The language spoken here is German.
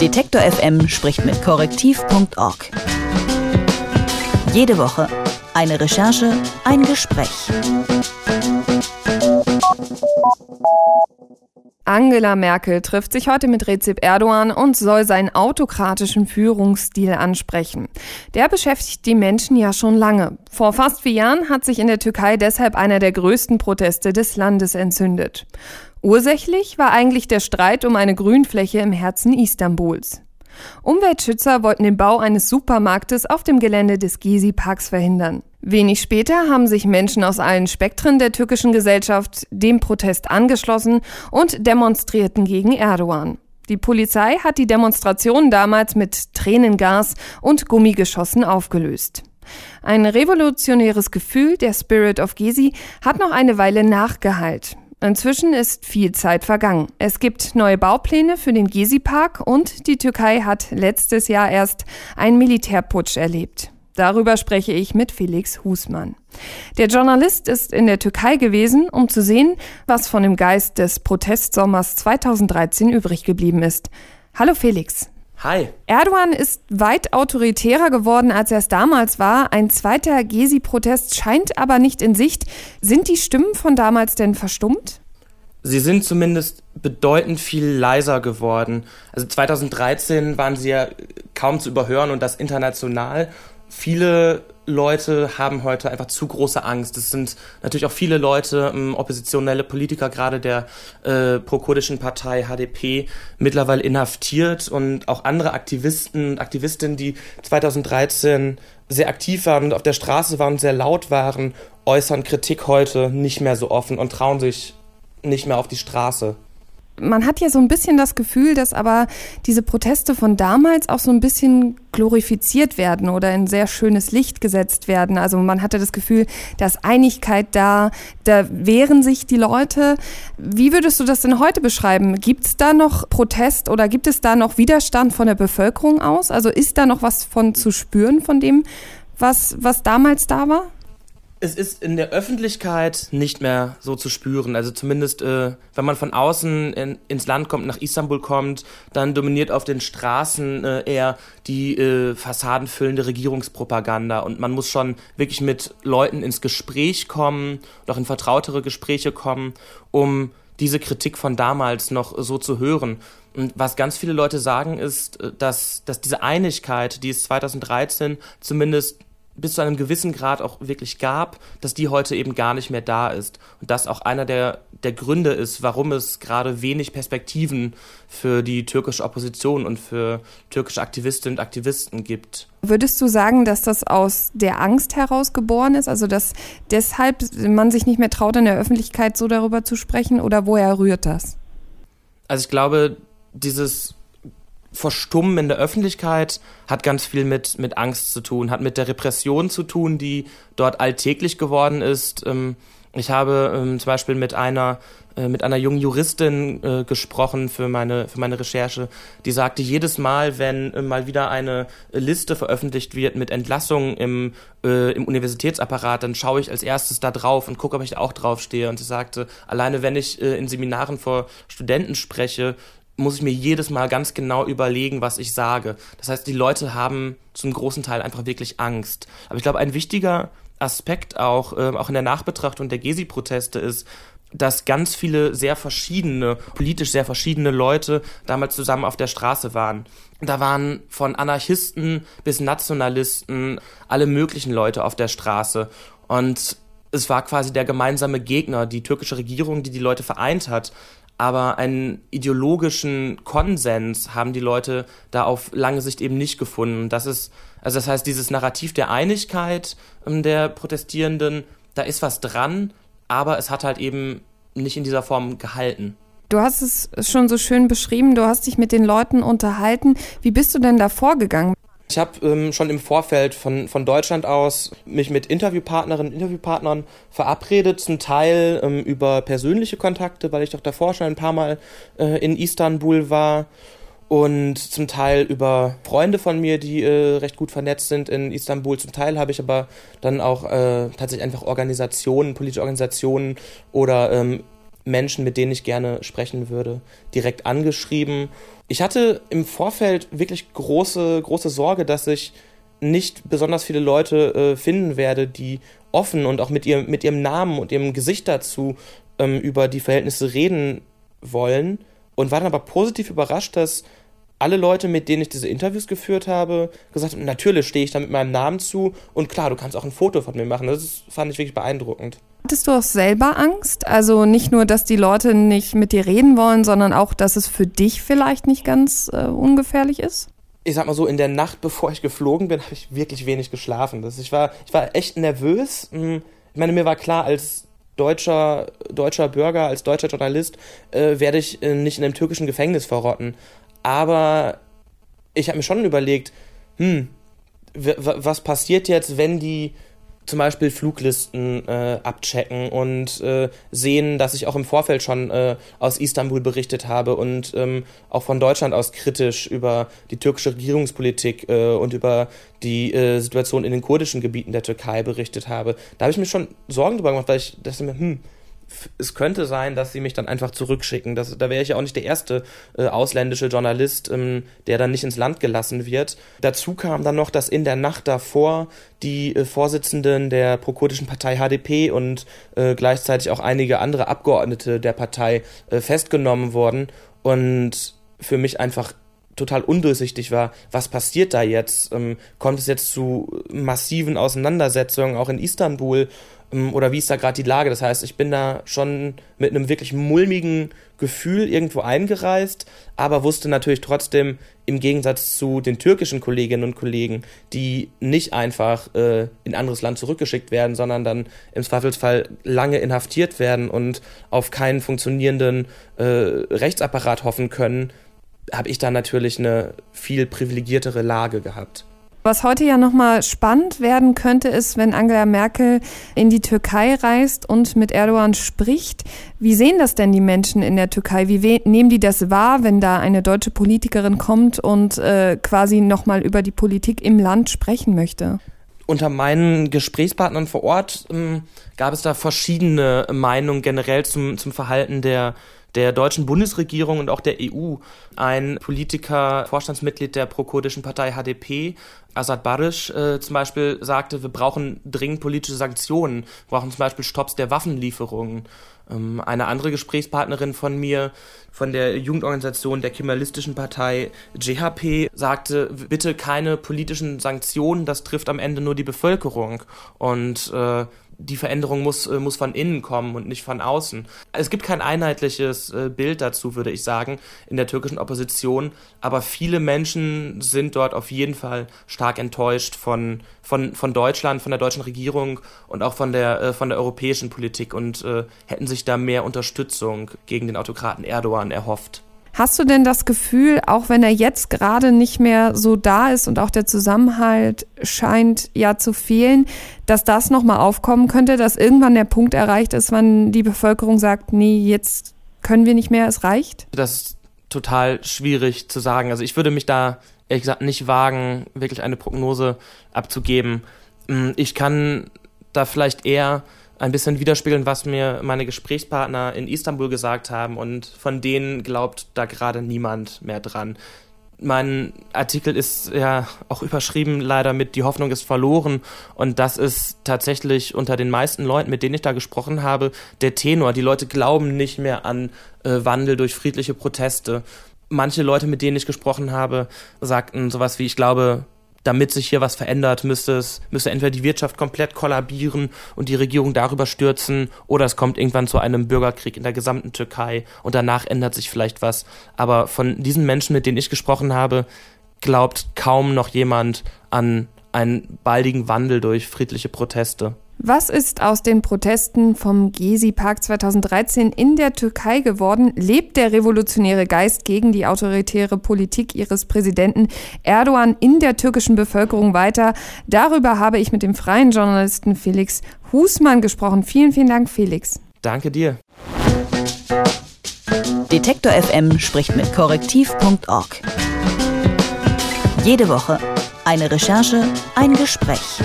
Detektor FM spricht mit korrektiv.org. Jede Woche eine Recherche, ein Gespräch. Angela Merkel trifft sich heute mit Recep Erdogan und soll seinen autokratischen Führungsstil ansprechen. Der beschäftigt die Menschen ja schon lange. Vor fast vier Jahren hat sich in der Türkei deshalb einer der größten Proteste des Landes entzündet. Ursächlich war eigentlich der Streit um eine Grünfläche im Herzen Istanbuls. Umweltschützer wollten den Bau eines Supermarktes auf dem Gelände des Gezi-Parks verhindern. Wenig später haben sich Menschen aus allen Spektren der türkischen Gesellschaft dem Protest angeschlossen und demonstrierten gegen Erdogan. Die Polizei hat die Demonstration damals mit Tränengas und Gummigeschossen aufgelöst. Ein revolutionäres Gefühl, der Spirit of Gezi, hat noch eine Weile nachgeheilt. Inzwischen ist viel Zeit vergangen. Es gibt neue Baupläne für den Gezi-Park und die Türkei hat letztes Jahr erst einen Militärputsch erlebt. Darüber spreche ich mit Felix Husmann. Der Journalist ist in der Türkei gewesen, um zu sehen, was von dem Geist des Protestsommers 2013 übrig geblieben ist. Hallo Felix. Hi. Erdogan ist weit autoritärer geworden, als er es damals war. Ein zweiter Gezi-Protest scheint aber nicht in Sicht. Sind die Stimmen von damals denn verstummt? Sie sind zumindest bedeutend viel leiser geworden. Also 2013 waren sie ja kaum zu überhören und das international viele Leute haben heute einfach zu große Angst. Es sind natürlich auch viele Leute, ähm, oppositionelle Politiker, gerade der äh, pro-kurdischen Partei HDP, mittlerweile inhaftiert und auch andere Aktivisten und Aktivistinnen, die 2013 sehr aktiv waren und auf der Straße waren, sehr laut waren, äußern Kritik heute nicht mehr so offen und trauen sich nicht mehr auf die Straße man hat ja so ein bisschen das Gefühl, dass aber diese Proteste von damals auch so ein bisschen glorifiziert werden oder in sehr schönes Licht gesetzt werden. Also man hatte das Gefühl, da ist Einigkeit da, da wehren sich die Leute. Wie würdest du das denn heute beschreiben? Gibt es da noch Protest oder gibt es da noch Widerstand von der Bevölkerung aus? Also ist da noch was von zu spüren von dem, was, was damals da war? Es ist in der Öffentlichkeit nicht mehr so zu spüren. Also zumindest, äh, wenn man von außen in, ins Land kommt, nach Istanbul kommt, dann dominiert auf den Straßen äh, eher die äh, fassadenfüllende Regierungspropaganda. Und man muss schon wirklich mit Leuten ins Gespräch kommen, auch in vertrautere Gespräche kommen, um diese Kritik von damals noch so zu hören. Und was ganz viele Leute sagen, ist, äh, dass, dass diese Einigkeit, die es 2013 zumindest bis zu einem gewissen Grad auch wirklich gab, dass die heute eben gar nicht mehr da ist. Und das auch einer der, der Gründe ist, warum es gerade wenig Perspektiven für die türkische Opposition und für türkische Aktivistinnen und Aktivisten gibt. Würdest du sagen, dass das aus der Angst heraus geboren ist? Also, dass deshalb man sich nicht mehr traut, in der Öffentlichkeit so darüber zu sprechen? Oder woher rührt das? Also, ich glaube, dieses Verstummen in der Öffentlichkeit hat ganz viel mit, mit Angst zu tun, hat mit der Repression zu tun, die dort alltäglich geworden ist. Ähm, ich habe ähm, zum Beispiel mit einer äh, mit einer jungen Juristin äh, gesprochen für meine für meine Recherche, die sagte jedes Mal, wenn äh, mal wieder eine Liste veröffentlicht wird mit Entlassungen im im Universitätsapparat, dann schaue ich als erstes da drauf und gucke, ob ich da auch draufstehe. Und sie sagte, alleine wenn ich in Seminaren vor Studenten spreche, muss ich mir jedes Mal ganz genau überlegen, was ich sage. Das heißt, die Leute haben zum großen Teil einfach wirklich Angst. Aber ich glaube, ein wichtiger Aspekt auch, äh, auch in der Nachbetrachtung der Gezi-Proteste ist, dass ganz viele sehr verschiedene, politisch sehr verschiedene Leute damals zusammen auf der Straße waren. Da waren von Anarchisten bis Nationalisten alle möglichen Leute auf der Straße. Und es war quasi der gemeinsame Gegner, die türkische Regierung, die die Leute vereint hat aber einen ideologischen Konsens haben die Leute da auf lange Sicht eben nicht gefunden. Das ist, also das heißt, dieses Narrativ der Einigkeit ähm, der Protestierenden, da ist was dran, aber es hat halt eben nicht in dieser Form gehalten. Du hast es schon so schön beschrieben, du hast dich mit den Leuten unterhalten. Wie bist du denn da vorgegangen? Ich habe ähm, schon im Vorfeld von, von Deutschland aus mich mit Interviewpartnerinnen und Interviewpartnern verabredet, zum Teil ähm, über persönliche Kontakte, weil ich doch davor schon ein paar Mal äh, in Istanbul war und zum Teil über Freunde von mir, die äh, recht gut vernetzt sind in Istanbul. Zum Teil habe ich aber dann auch äh, tatsächlich einfach Organisationen, politische Organisationen oder ähm, Menschen, mit denen ich gerne sprechen würde, direkt angeschrieben. Ich hatte im Vorfeld wirklich große, große Sorge, dass ich nicht besonders viele Leute äh, finden werde, die offen und auch mit, ihr, mit ihrem Namen und ihrem Gesicht dazu ähm, über die Verhältnisse reden wollen. Und war dann aber positiv überrascht, dass alle Leute, mit denen ich diese Interviews geführt habe, gesagt haben, natürlich stehe ich da mit meinem Namen zu und klar, du kannst auch ein Foto von mir machen. Das fand ich wirklich beeindruckend. Hattest du auch selber Angst? Also nicht nur, dass die Leute nicht mit dir reden wollen, sondern auch, dass es für dich vielleicht nicht ganz äh, ungefährlich ist? Ich sag mal so, in der Nacht, bevor ich geflogen bin, habe ich wirklich wenig geschlafen. Das, ich, war, ich war echt nervös. Hm, ich meine, mir war klar, als deutscher, deutscher Bürger, als deutscher Journalist, äh, werde ich äh, nicht in einem türkischen Gefängnis verrotten. Aber ich habe mir schon überlegt, hm, was passiert jetzt, wenn die zum Beispiel Fluglisten äh, abchecken und äh, sehen, dass ich auch im Vorfeld schon äh, aus Istanbul berichtet habe und ähm, auch von Deutschland aus kritisch über die türkische Regierungspolitik äh, und über die äh, Situation in den kurdischen Gebieten der Türkei berichtet habe. Da habe ich mir schon Sorgen drüber gemacht, weil ich dachte mir, hm, es könnte sein, dass sie mich dann einfach zurückschicken. Das, da wäre ich ja auch nicht der erste äh, ausländische Journalist, ähm, der dann nicht ins Land gelassen wird. Dazu kam dann noch, dass in der Nacht davor die äh, Vorsitzenden der prokurdischen Partei HDP und äh, gleichzeitig auch einige andere Abgeordnete der Partei äh, festgenommen wurden und für mich einfach total undurchsichtig war, was passiert da jetzt? Ähm, kommt es jetzt zu massiven Auseinandersetzungen auch in Istanbul? Ähm, oder wie ist da gerade die Lage? Das heißt, ich bin da schon mit einem wirklich mulmigen Gefühl irgendwo eingereist, aber wusste natürlich trotzdem im Gegensatz zu den türkischen Kolleginnen und Kollegen, die nicht einfach äh, in ein anderes Land zurückgeschickt werden, sondern dann im Zweifelsfall lange inhaftiert werden und auf keinen funktionierenden äh, Rechtsapparat hoffen können, habe ich da natürlich eine viel privilegiertere Lage gehabt. Was heute ja nochmal spannend werden könnte, ist, wenn Angela Merkel in die Türkei reist und mit Erdogan spricht. Wie sehen das denn die Menschen in der Türkei? Wie nehmen die das wahr, wenn da eine deutsche Politikerin kommt und äh, quasi nochmal über die Politik im Land sprechen möchte? Unter meinen Gesprächspartnern vor Ort ähm, gab es da verschiedene Meinungen generell zum, zum Verhalten der der deutschen Bundesregierung und auch der EU. Ein Politiker, Vorstandsmitglied der prokurdischen Partei HDP, Assad Barish äh, zum Beispiel, sagte, wir brauchen dringend politische Sanktionen, wir brauchen zum Beispiel Stopps der Waffenlieferungen. Ähm, eine andere Gesprächspartnerin von mir, von der Jugendorganisation der kemalistischen Partei JHP, sagte, bitte keine politischen Sanktionen, das trifft am Ende nur die Bevölkerung. Und äh, die Veränderung muss, äh, muss von innen kommen und nicht von außen. Es gibt kein einheitliches äh, Bild dazu, würde ich sagen, in der türkischen Opposition, aber viele Menschen sind dort auf jeden Fall stark enttäuscht von, von, von Deutschland, von der deutschen Regierung und auch von der, äh, von der europäischen Politik und äh, hätten sich da mehr Unterstützung gegen den Autokraten Erdogan erhofft. Hast du denn das Gefühl, auch wenn er jetzt gerade nicht mehr so da ist und auch der Zusammenhalt scheint ja zu fehlen, dass das nochmal aufkommen könnte, dass irgendwann der Punkt erreicht ist, wann die Bevölkerung sagt, nee, jetzt können wir nicht mehr, es reicht? Das ist total schwierig zu sagen. Also ich würde mich da ehrlich gesagt nicht wagen, wirklich eine Prognose abzugeben. Hm, ich kann da vielleicht eher ein bisschen widerspiegeln, was mir meine Gesprächspartner in Istanbul gesagt haben und von denen glaubt da gerade niemand mehr dran. Mein Artikel ist ja auch überschrieben leider mit Die Hoffnung ist verloren und das ist tatsächlich unter den meisten Leuten, mit denen ich da gesprochen habe, der Tenor. Die Leute glauben nicht mehr an äh, Wandel durch friedliche Proteste. Manche Leute, mit denen ich gesprochen habe, sagten sowas wie, ich glaube, damit sich hier was verändert, müsste es, müsste entweder die Wirtschaft komplett kollabieren und die Regierung darüber stürzen, oder es kommt irgendwann zu einem Bürgerkrieg in der gesamten Türkei und danach ändert sich vielleicht was. Aber von diesen Menschen, mit denen ich gesprochen habe, glaubt kaum noch jemand an einen baldigen Wandel durch friedliche Proteste. Was ist aus den Protesten vom Gezi-Park 2013 in der Türkei geworden? Lebt der revolutionäre Geist gegen die autoritäre Politik ihres Präsidenten Erdogan in der türkischen Bevölkerung weiter? Darüber habe ich mit dem freien Journalisten Felix Husmann gesprochen. Vielen, vielen Dank, Felix. Danke dir. Detektor FM spricht mit korrektiv.org. Jede Woche eine Recherche, ein Gespräch.